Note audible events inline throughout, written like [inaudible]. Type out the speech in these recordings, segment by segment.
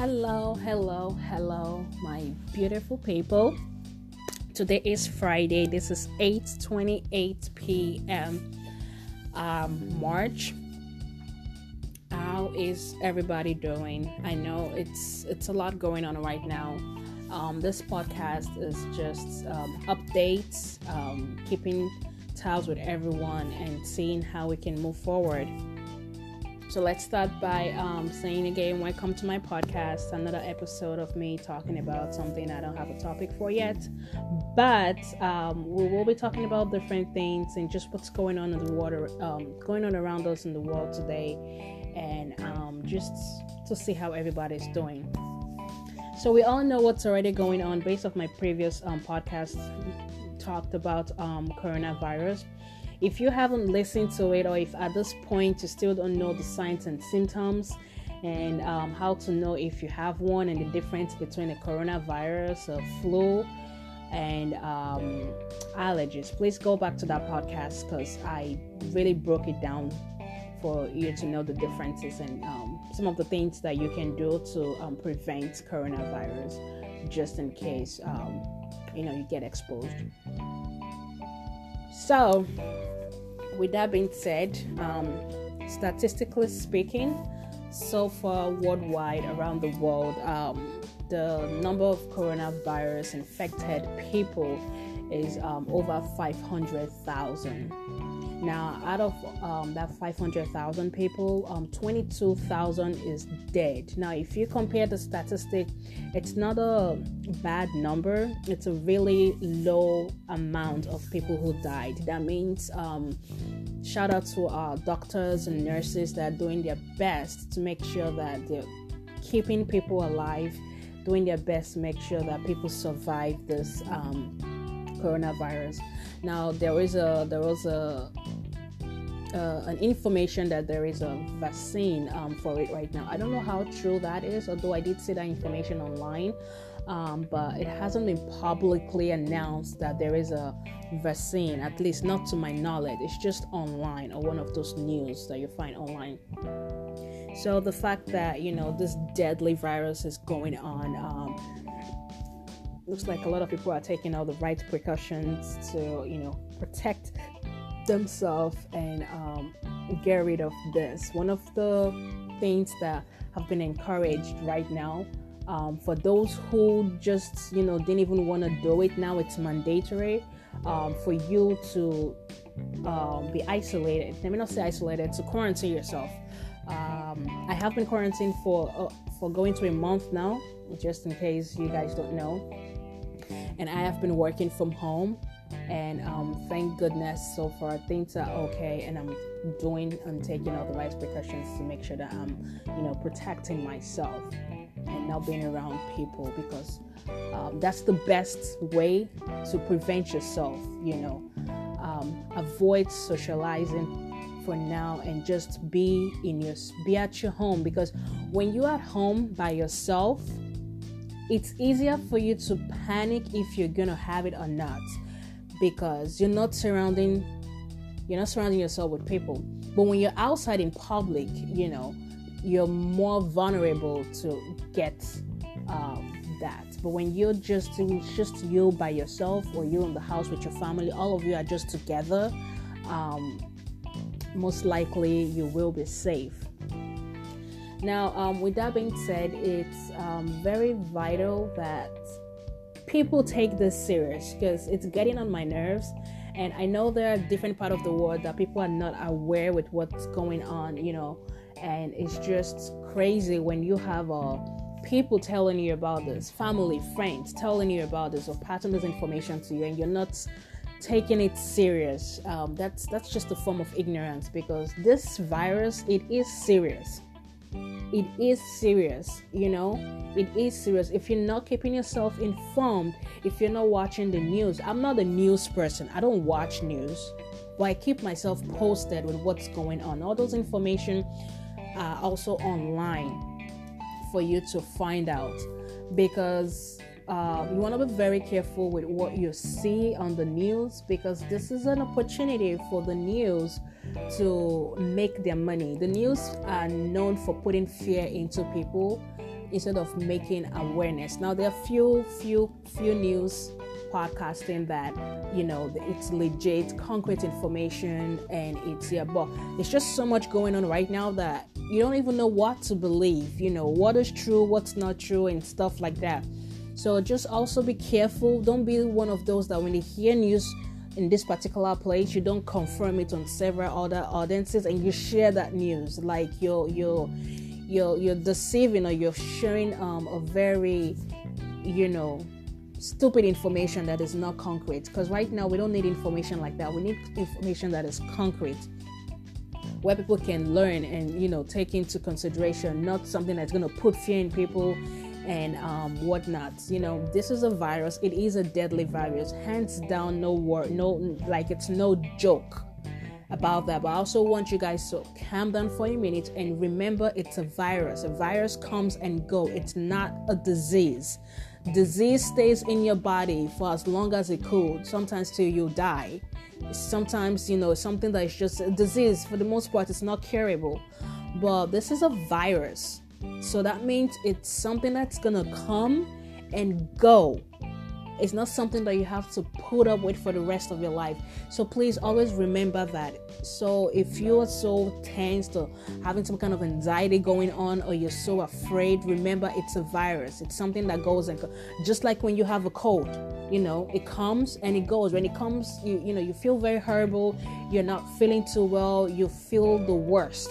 Hello, hello, hello, my beautiful people. Today is Friday. This is 8:28 p.m. Um, March. How is everybody doing? I know it's it's a lot going on right now. Um, this podcast is just um, updates, um, keeping tabs with everyone, and seeing how we can move forward. So let's start by um, saying again, welcome to my podcast. Another episode of me talking about something I don't have a topic for yet, but um, we will be talking about different things and just what's going on in the water, um, going on around us in the world today, and um, just to see how everybody's doing. So we all know what's already going on based off my previous um, podcast talked about um, coronavirus if you haven't listened to it, or if at this point you still don't know the signs and symptoms, and um, how to know if you have one and the difference between a coronavirus, a flu, and um, allergies, please go back to that podcast because I really broke it down for you to know the differences and um, some of the things that you can do to um, prevent coronavirus just in case um, you know you get exposed. So, with that being said, um, statistically speaking, so far worldwide around the world, um, the number of coronavirus infected people is um, over 500,000. Now, out of um, that 500,000 people, um, 22,000 is dead. Now, if you compare the statistic, it's not a bad number. It's a really low amount of people who died. That means, um, shout out to our doctors and nurses that are doing their best to make sure that they're keeping people alive, doing their best to make sure that people survive this um, coronavirus. Now there is a there was a uh, an information that there is a vaccine um, for it right now. I don't know how true that is, although I did see that information online, um, but it hasn't been publicly announced that there is a vaccine, at least not to my knowledge. It's just online or one of those news that you find online. So the fact that you know this deadly virus is going on. Um, looks like a lot of people are taking all the right precautions to, you know, protect themselves and um, get rid of this. One of the things that have been encouraged right now um, for those who just, you know, didn't even want to do it now, it's mandatory um, for you to um, be isolated. Let me not say isolated, to quarantine yourself. Um, I have been quarantined for uh, for going to a month now, just in case you guys don't know and I have been working from home. And um, thank goodness so far things are okay, and I'm doing, I'm taking all the right precautions to make sure that I'm, you know, protecting myself and not being around people because um, that's the best way to prevent yourself. You know, um, avoid socializing for now and just be in your be at your home because when you're at home by yourself it's easier for you to panic if you're gonna have it or not because you're not surrounding you're not surrounding yourself with people. But when you're outside in public you know you're more vulnerable to get um, that. But when you're just just you by yourself or you in the house with your family all of you are just together um, most likely you will be safe. Now, um, with that being said, it's um, very vital that people take this serious because it's getting on my nerves. And I know there are different part of the world that people are not aware with what's going on, you know, and it's just crazy when you have uh, people telling you about this, family, friends telling you about this, or passing this information to you, and you're not taking it serious. Um, that's that's just a form of ignorance because this virus it is serious it is serious you know? It is serious. If you're not keeping yourself informed if you're not watching the news i'm not a news person. I don't watch news but i keep myself posted with what's going on. All those information are also online for you to find out because uh, you want to be very careful with what you see on the news because this is an opportunity for the news to make their money. The news are known for putting fear into people instead of making awareness. Now there are few, few, few news podcasting that you know it's legit concrete information and it's yeah but it's just so much going on right now that you don't even know what to believe you know what is true what's not true and stuff like that so just also be careful don't be one of those that when you hear news in this particular place you don't confirm it on several other audiences and you share that news. Like you're you're you're you're deceiving or you're sharing um, a very you know stupid information that is not concrete. Because right now we don't need information like that. We need information that is concrete where people can learn and you know take into consideration not something that's going to put fear in people and um, whatnot you know this is a virus it is a deadly virus hands down no word no like it's no joke about that. But I also want you guys to calm down for a minute and remember it's a virus. A virus comes and go. It's not a disease. Disease stays in your body for as long as it could, sometimes till you die. Sometimes, you know, something that is just a disease. For the most part, it's not curable. But this is a virus. So that means it's something that's gonna come and go it's not something that you have to put up with for the rest of your life. So please always remember that. So if you're so tense or having some kind of anxiety going on or you're so afraid, remember it's a virus. It's something that goes and just like when you have a cold, you know, it comes and it goes. When it comes, you you know, you feel very horrible, you're not feeling too well, you feel the worst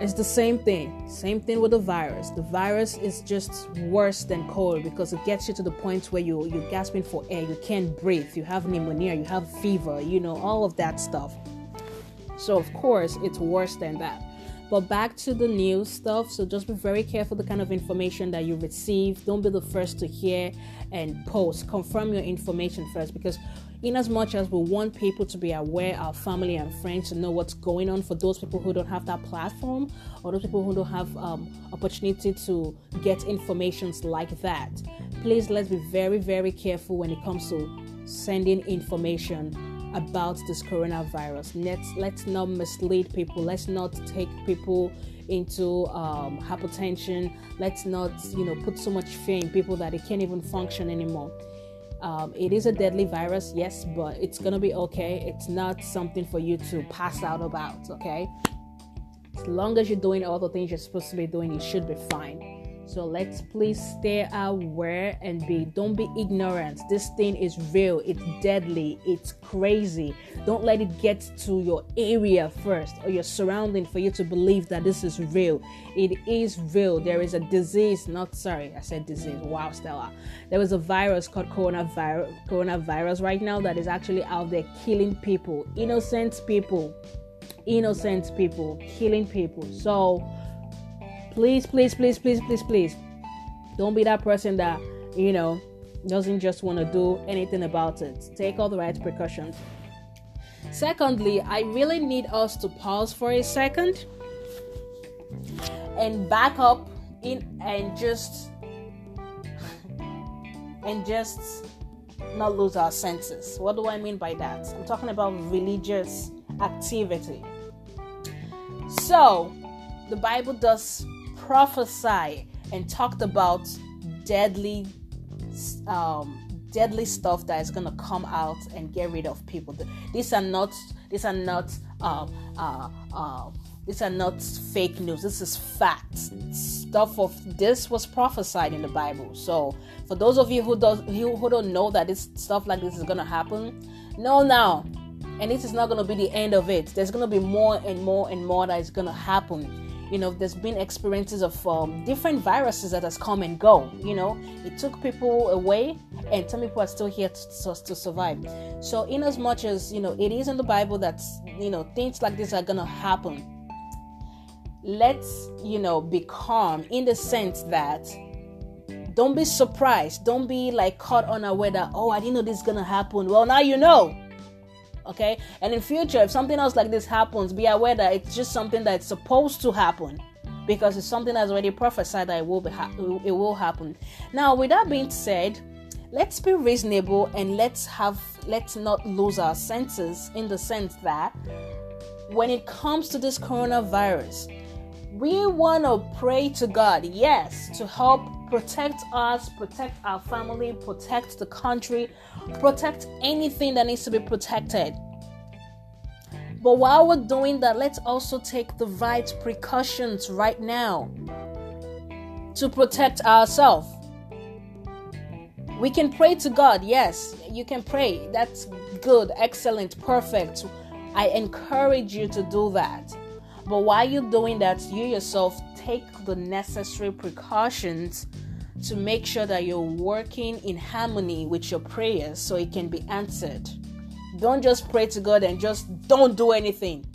it's the same thing. Same thing with the virus. The virus is just worse than cold because it gets you to the point where you you're gasping for air, you can't breathe, you have pneumonia, you have fever, you know, all of that stuff. So of course it's worse than that. But back to the news stuff. So just be very careful the kind of information that you receive. Don't be the first to hear and post. Confirm your information first because in as much as we want people to be aware, our family and friends to know what's going on for those people who don't have that platform or those people who don't have um, opportunity to get informations like that. Please let's be very, very careful when it comes to sending information about this coronavirus. Let's let's not mislead people. Let's not take people into um, hypertension. Let's not you know put so much fear in people that they can't even function anymore. Um, it is a deadly virus, yes, but it's gonna be okay. It's not something for you to pass out about, okay? As long as you're doing all the things you're supposed to be doing, you should be fine. So let's please stay aware and be don't be ignorant. This thing is real, it's deadly, it's crazy. Don't let it get to your area first or your surrounding for you to believe that this is real. It is real. There is a disease, not sorry, I said disease. Wow, Stella. There is a virus called coronavirus coronavirus right now that is actually out there killing people, innocent people. Innocent people, killing people. So please, please, please, please, please, please, don't be that person that, you know, doesn't just want to do anything about it. Take all the right precautions. Secondly, I really need us to pause for a second and back up in and just and just not lose our senses. What do I mean by that? I'm talking about religious activity. So, the Bible does prophesy and talked about deadly um, deadly stuff that is gonna come out and get rid of people. These are not these are not uh, uh, uh, these are not fake news. This is fact. Stuff of this was prophesied in the Bible. So for those of you who does who don't know that this stuff like this is gonna happen, know now. And this is not gonna be the end of it. There's gonna be more and more and more that is gonna happen you know there's been experiences of um, different viruses that has come and go you know. It took people away and some people are still here to, to, to survive. So in as much as you know it is in the bible that you know things like this are gonna happen let's you know be calm in the sense that don't be surprised. Don't be like caught unaware that oh i didn't know this is gonna happen. Well now you know okay? And in future if something else like this happens be aware that it's just something that's supposed to happen because it's something that's already prophesied that it will be ha- it will happen. Now with that being said let's be reasonable and let's have let's not lose our senses in the sense that when it comes to this coronavirus We want to pray to God, yes, to help protect us, protect our family, protect the country, protect anything that needs to be protected. But while we're doing that, let's also take the right precautions right now to protect ourselves. We can pray to God, yes, you can pray. That's good, excellent, perfect. I encourage you to do that. But while you're doing that, you yourself take the necessary precautions to make sure that you're working in harmony with your prayers so it can be answered. Don't just pray to God and just don't do anything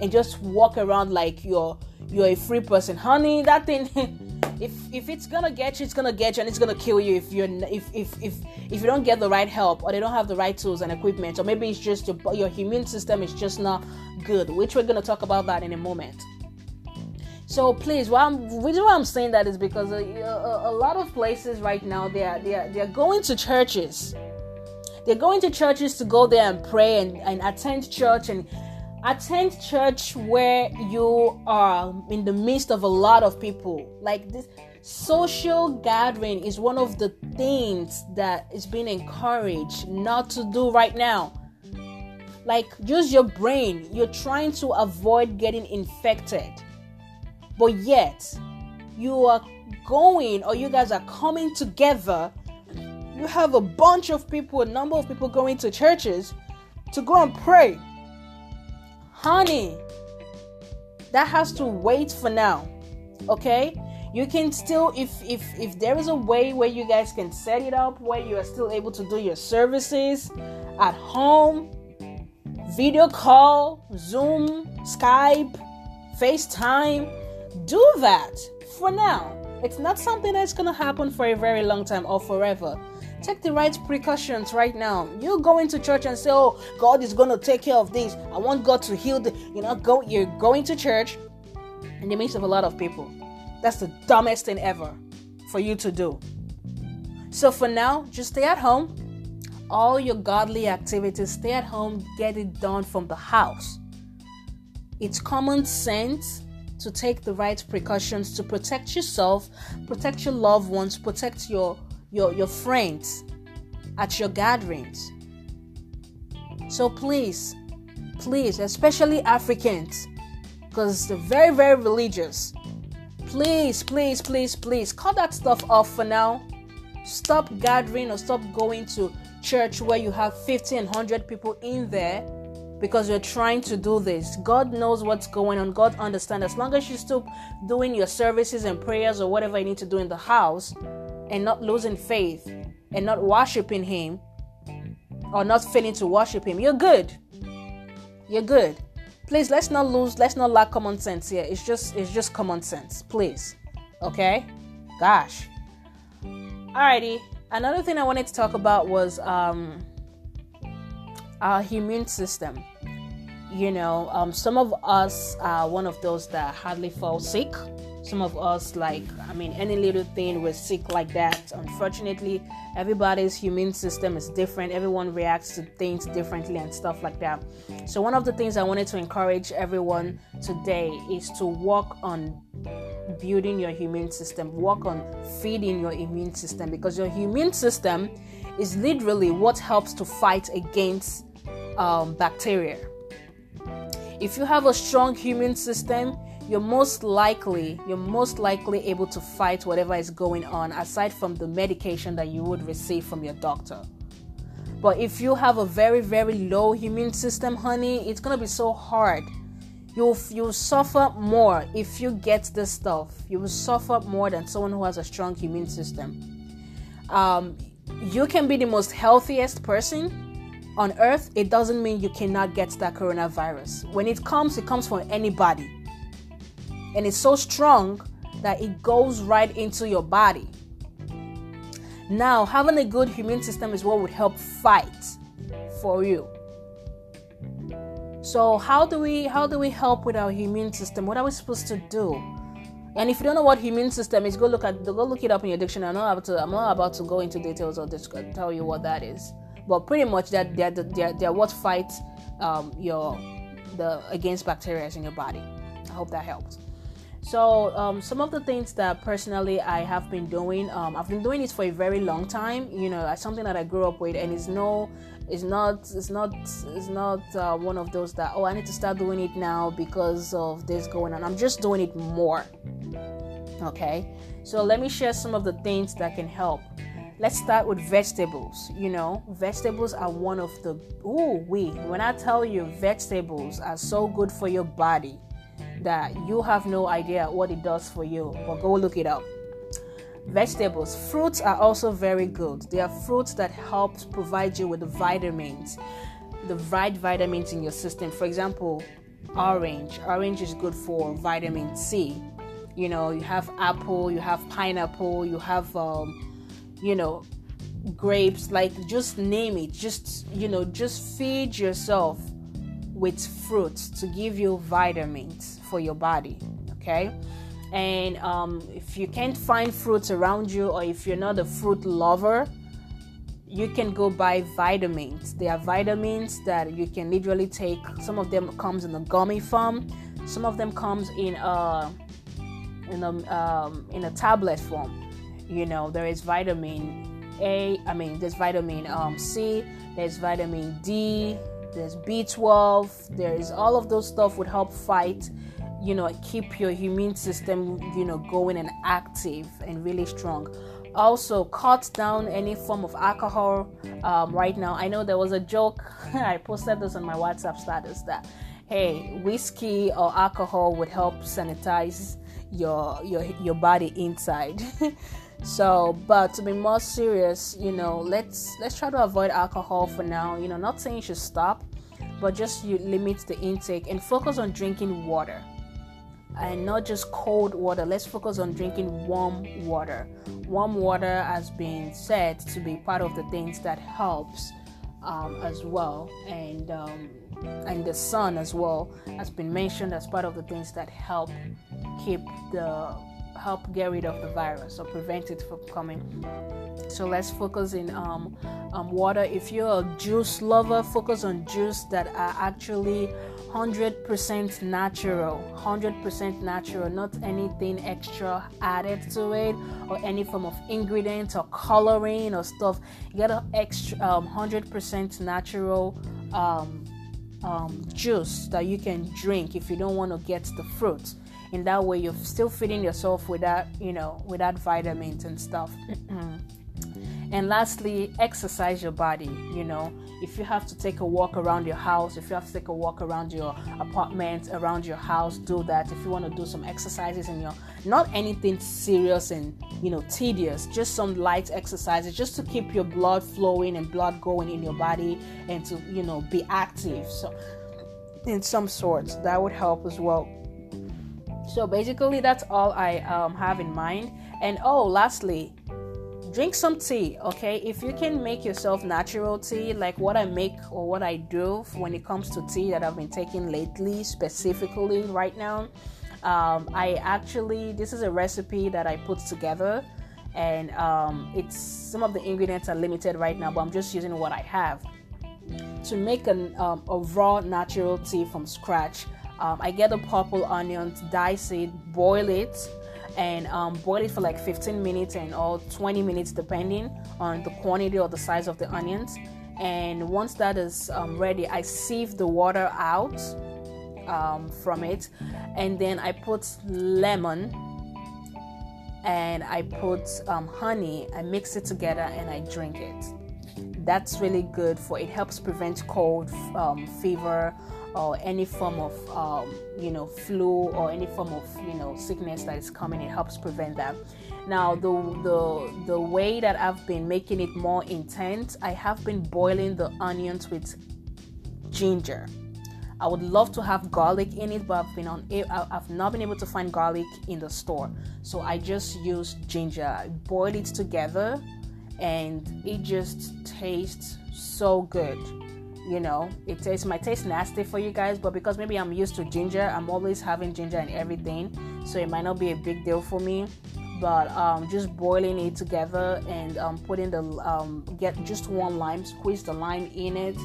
and just walk around like you're you're a free person. Honey, that thing [laughs] if if it's gonna get you, it's gonna get you and it's gonna kill you if you're if if if if you don't get the right help or they don't have the right tools and equipment or maybe it's just your your immune system is just not good. Which we're gonna talk about that in a moment. So please, why I'm, reason why I'm saying that is because uh, a, a, uh, a lot of places right now they are they are they are going to churches. They're going to churches to go there and pray and, and attend church and attend church where you are in the midst of a lot of people. Like this social gathering is one of the things that is being encouraged not to do right now. Like use your brain. You're trying to avoid getting infected. But yet you are going or you guys are coming together. You have a bunch of people, a number of people going to churches to go and pray honey that has to wait for now okay you can still if if if there is a way where you guys can set it up where you are still able to do your services at home video call zoom skype facetime do that for now it's not something that's to happen for a very long time or forever Take the right precautions right now. You go into church and say, "Oh, God is to take care of this. I want God to heal the." You know, go. You're going to church in the midst of a lot of people. That's the dumbest thing ever for you to do. So for now, just stay at home. All your godly activities, stay at home. Get it done from the house. It's common sense to take the right precautions to protect yourself, protect your loved ones, protect your your, your friends at your gatherings. So please, please, especially Africans, because they're very, very religious. Please, please, please, please, cut that stuff off for now. Stop gathering or stop going to church where you have 50 and 100 people in there because you're trying to do this. God knows what's going on. God understands. As long as you're still doing your services and prayers or whatever you need to do in the house, and not losing faith and not worshiping Him or not failing to worship Him, you're good. You're good. Please let's not lose, let's not lack common sense here. It's just it's just common sense. Please. Okay? Gosh. Alrighty. Another thing I wanted to talk about was um our immune system. You know, um, some of us are one of those that hardly fall sick. Some of us like i mean any little thing we're sick like that. Unfortunately everybody's immune system is different. Everyone reacts to things differently and stuff like that. So one of the things i wanted to encourage everyone today is to work on building your immune system. Work on feeding your immune system because your immune system is literally what helps to fight against um, bacteria. If you have a strong immune system you're most likely you're most likely able to fight whatever is going on aside from the medication that you would receive from your doctor. But if you have a very very low immune system honey it's going to be so hard. You'll you'll suffer more if you get this stuff. You will suffer more than someone who has a strong immune system. Um, you can be the most healthiest person on earth it doesn't mean you cannot get that coronavirus when it comes it comes from anybody and it's so strong that it goes right into your body. Now, having a good immune system is what would help fight for you. So, how do we how do we help with our immune system? What are we supposed to do? And if you don't know what immune system is, go look at go look it up in your dictionary. I'm not about to I'm not about to go into details or tell you what that is. But pretty much that they're, they're, they're what fights um, your the against bacteria in your body. I hope that helps. So um, some of the things that personally I have been doing, um, I've been doing this for a very long time. You know, it's something that I grew up with, and it's no, it's not, it's not, it's not uh, one of those that oh I need to start doing it now because of this going on. I'm just doing it more. Okay, so let me share some of the things that can help. Let's start with vegetables. You know, vegetables are one of the oh we when I tell you vegetables are so good for your body that you have no idea what it does for you, but go look it up. Vegetables, fruits are also very good. They are fruits that help provide you with the vitamins, the right vitamins in your system. For example, orange. Orange is good for vitamin C. You know, you have apple, you have pineapple, you have, um, you know, grapes. Like, just name it. Just, you know, just feed yourself with fruits to give you vitamins for your body. Okay. And um, if you can't find fruits around you, or if you're not a fruit lover, you can go buy vitamins. There are vitamins that you can literally take. Some of them comes in a gummy form. Some of them comes in a in a um, in a tablet form. You know, there is vitamin A. I mean, there's vitamin um, C. There's vitamin D there's B12, there's all of those stuff would help fight, you know, keep your immune system, you know, going and active and really strong. Also, cut down any form of alcohol um, right now. I know there was a joke, [laughs] I posted this on my WhatsApp status that, hey, whiskey or alcohol would help sanitize your your your body inside. [laughs] so but to be more serious you know let's let's try to avoid alcohol for now. You know not saying you should stop but just you limit the intake and focus on drinking water. And not just cold water. Let's focus on drinking warm water. Warm water has been said to be part of the things that helps um, as well. And um, and the sun as well has been mentioned as part of the things that help keep the help get rid of the virus or prevent it from coming. So let's focus in um, um, water. If you're a juice lover, focus on juice that are actually 100% natural, 100% natural, not anything extra added to it or any form of ingredient or coloring or stuff. Get an extra um, 100% natural um, um, juice that you can drink if you don't want to get the fruit in that way you're still feeding yourself with that you know with that vitamins and stuff. Mm-hmm. And lastly exercise your body you know. If you have to take a walk around your house if you have to take a walk around your apartment around your house do that. If you want to do some exercises in your not anything serious and you know tedious just some light exercises just to keep your blood flowing and blood going in your body and to you know be active so in some sorts. That would help as well so basically, that's all I um, have in mind. And oh, lastly, drink some tea, okay? If you can make yourself natural tea, like what I make or what I do when it comes to tea that I've been taking lately, specifically right now, um, I actually, this is a recipe that I put together. And um, it's some of the ingredients are limited right now, but I'm just using what I have to make an, um, a raw natural tea from scratch um, I get the purple onions, dice it, boil it, and um, boil it for like 15 minutes and or 20 minutes depending on the quantity or the size of the onions. And once that is um, ready, I sieve the water out um, from it, and then I put lemon and I put um, honey. I mix it together and I drink it. That's really good for it. Helps prevent cold, um, fever or any form of um, you know flu or any form of you know sickness that is coming. It helps prevent that. Now the the the way that i've been making it more intense i have been boiling the onions with ginger. I would love to have garlic in it but i've been on i've not been able to find garlic in the store. So i just use ginger. I boil it together and it just tastes so good you know? It tastes might taste nasty for you guys but because maybe i'm used to ginger i'm always having ginger in everything so it might not be a big deal for me. But um, just boiling it together and um, putting the um, get just one lime squeeze the lime in it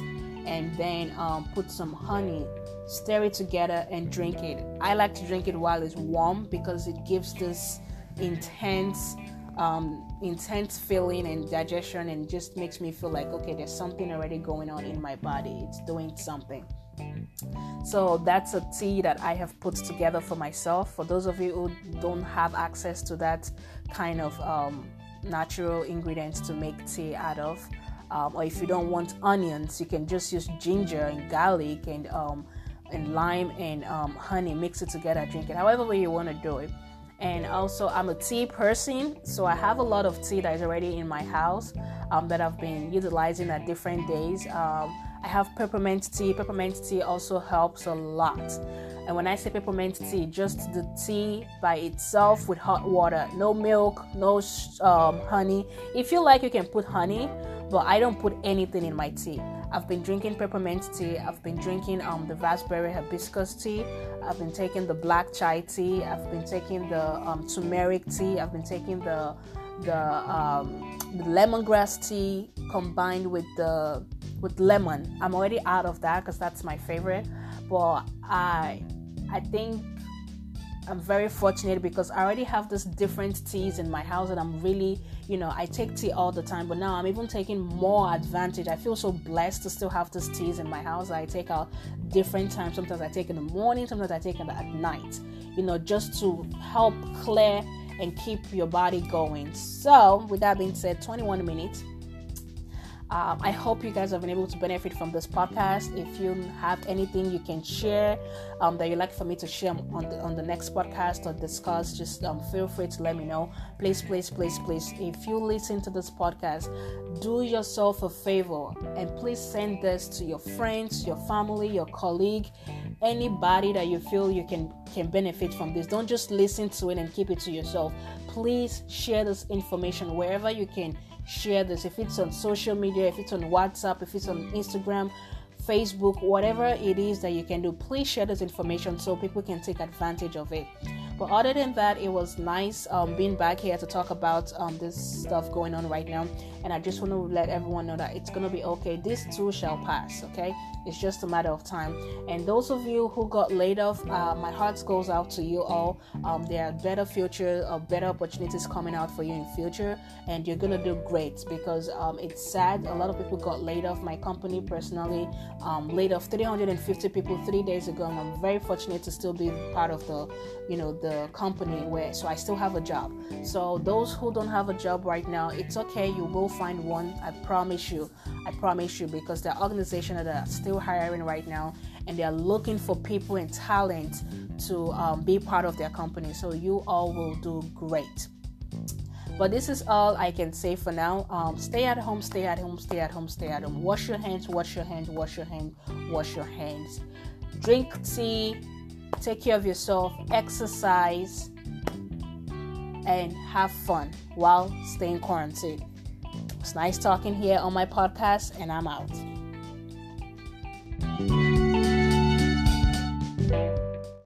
and then um, put some honey. Stir it together, and drink it. I like to drink it while it's warm because it gives this intense um, intense feeling and digestion and just makes me feel like okay there's something already going on in my body. It's doing something. So that's a tea that i have put together for myself. For those of you who don't have access to that kind of um, natural ingredients to make tea out of um, or if you don't want onions you can just use ginger and garlic and um, and lime and um, honey. Mix it together drink it however way you want to do it and also I'm a tea person, so I have a lot of tea that is already in my house um, that I've been utilizing at different days. Um, I have peppermint tea. Peppermint tea also helps a lot. And when I say peppermint tea, just the tea by itself with hot water, no milk, no um, honey. If you like, you can put honey, but I don't put anything in my tea. I've been drinking peppermint tea. I've been drinking um, the raspberry hibiscus tea. I've been taking the black chai tea. I've been taking the um, turmeric tea. I've been taking the the, um, the lemongrass tea combined with the with lemon. I'm already out of that because that's my favorite. But I I think I'm very fortunate because I already have this different teas in my house and I'm really, you know, I take tea all the time, but now I'm even taking more advantage. I feel so blessed to still have these teas in my house. I take out different times. Sometimes I take in the morning, sometimes I take at night, you know, just to help clear and keep your body going. So, with that being said, 21 minutes. Um, I hope you guys have been able to benefit from this podcast. If you have anything you can share um, that you'd like for me to share on the on the next podcast or discuss, just um, feel free to let me know. Please, please, please, please. If you listen to this podcast, do yourself a favor and please send this to your friends, your family, your colleague, anybody that you feel you can can benefit from this. Don't just listen to it and keep it to yourself. Please share this information wherever you can share this. If it's on social media, if it's on WhatsApp, if it's on Instagram, Facebook, whatever it is that you can do, please share this information so people can take advantage of it. But other than that, it was nice um, being back here to talk about um, this stuff going on right now. And I just want to let everyone know that it's going to be okay. This too shall pass, okay? It's just a matter of time. And those of you who got laid off, uh, my heart goes out to you all. Um, there are better future, uh, better opportunities coming out for you in future, and you're gonna do great because um, it's sad. A lot of people got laid off. My company personally um, laid off 350 people three days ago, and I'm very fortunate to still be part of the, you know, the company where so I still have a job. So those who don't have a job right now, it's okay. You will find one. I promise you. I promise you because there are organizations that are still hiring right now and they are looking for people and talent to um, be part of their company. So you all will do great. But this is all I can say for now. Um, stay at home, stay at home, stay at home, stay at home. Wash your hands, wash your hands, wash your hands, wash your hands. Drink tea, take care of yourself, exercise, and have fun while staying quarantined. It's nice talking here on my podcast, and I'm out.